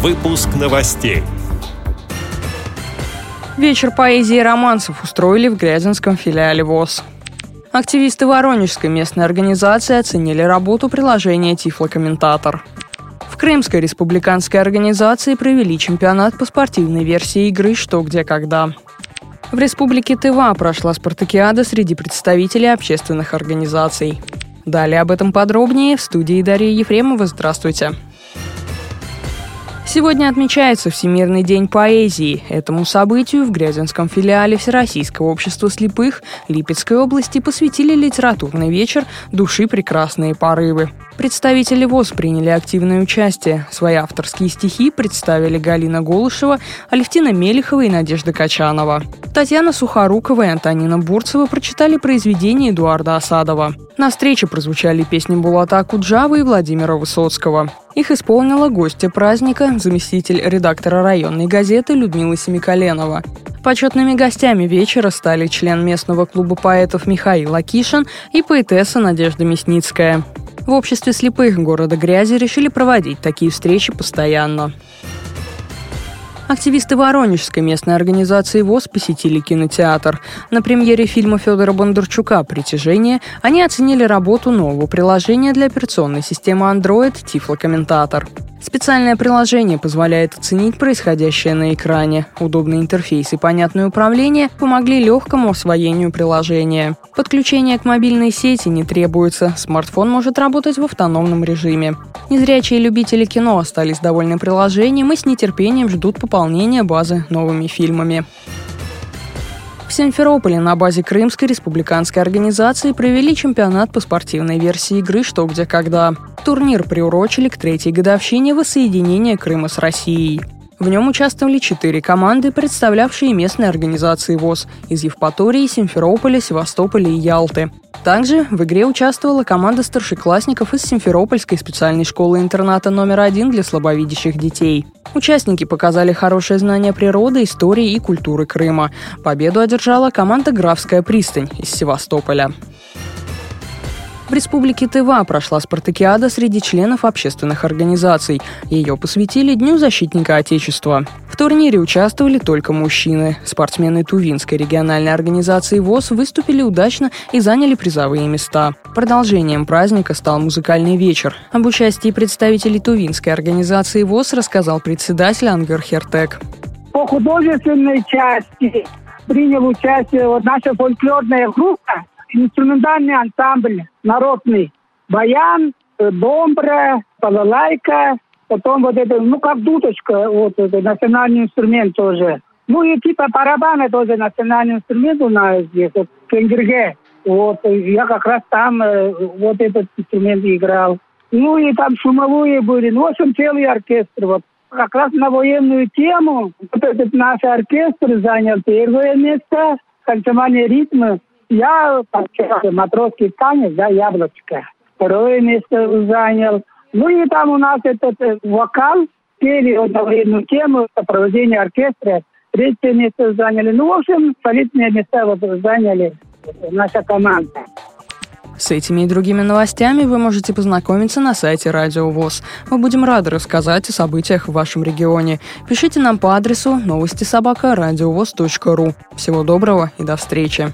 Выпуск новостей. Вечер поэзии и романсов устроили в Грязинском филиале ВОЗ. Активисты Воронежской местной организации оценили работу приложения «Тифлокомментатор». В Крымской республиканской организации провели чемпионат по спортивной версии игры «Что, где, когда». В республике Тыва прошла спартакиада среди представителей общественных организаций. Далее об этом подробнее в студии Дарья Ефремова. Здравствуйте. Сегодня отмечается Всемирный день поэзии. Этому событию в Грязинском филиале Всероссийского общества слепых Липецкой области посвятили литературный вечер «Души прекрасные порывы». Представители ВОЗ приняли активное участие. Свои авторские стихи представили Галина Голышева, Алевтина Мелехова и Надежда Качанова. Татьяна Сухорукова и Антонина Бурцева прочитали произведения Эдуарда Осадова. На встрече прозвучали песни Булата Акуджава и Владимира Высоцкого. Их исполнила гостья праздника, заместитель редактора районной газеты Людмила Семиколенова. Почетными гостями вечера стали член местного клуба поэтов Михаил Акишин и поэтесса Надежда Мясницкая. В обществе слепых города Грязи решили проводить такие встречи постоянно. Активисты Воронежской местной организации ВОЗ посетили кинотеатр. На премьере фильма Федора Бондарчука «Притяжение» они оценили работу нового приложения для операционной системы Android «Тифлокомментатор». Специальное приложение позволяет оценить происходящее на экране. Удобный интерфейс и понятное управление помогли легкому освоению приложения. Подключение к мобильной сети не требуется, смартфон может работать в автономном режиме. Незрячие любители кино остались довольны приложением и с нетерпением ждут пополнения базы новыми фильмами. В Симферополе на базе Крымской республиканской организации провели чемпионат по спортивной версии игры «Что, где, когда». Турнир приурочили к третьей годовщине воссоединения Крыма с Россией. В нем участвовали четыре команды, представлявшие местные организации ВОЗ из Евпатории, Симферополя, Севастополя и Ялты. Также в игре участвовала команда старшеклассников из Симферопольской специальной школы-интерната номер один для слабовидящих детей. Участники показали хорошее знание природы, истории и культуры Крыма. Победу одержала команда «Графская пристань» из Севастополя. В республике Тыва прошла спартакиада среди членов общественных организаций. Ее посвятили Дню защитника Отечества. В турнире участвовали только мужчины. Спортсмены Тувинской региональной организации ВОЗ выступили удачно и заняли призовые места. Продолжением праздника стал музыкальный вечер. Об участии представителей Тувинской организации ВОЗ рассказал председатель Ангер Хертек. По художественной части принял участие вот наша фольклорная группа инструментальный ансамбль народный. Баян, э, домбра, балалайка, потом вот это, ну, как дудочка, вот это, национальный инструмент тоже. Ну и типа барабана тоже национальный инструмент у нас здесь, вот, кенгерге. Вот, я как раз там э, вот этот инструмент играл. Ну и там шумовые были, ну, в общем, целый оркестр. Вот как раз на военную тему вот этот наш оркестр занял первое место, танцевание ритма я матросский танец, да, яблочко. Второе место занял. Ну и там у нас этот вокал, пели одновременную тему, сопровождение оркестра. Третье место заняли. Ну, в общем, солидные места вот заняли наша команда. С этими и другими новостями вы можете познакомиться на сайте Радио ВОЗ. Мы будем рады рассказать о событиях в вашем регионе. Пишите нам по адресу новости собака ру. Всего доброго и до встречи.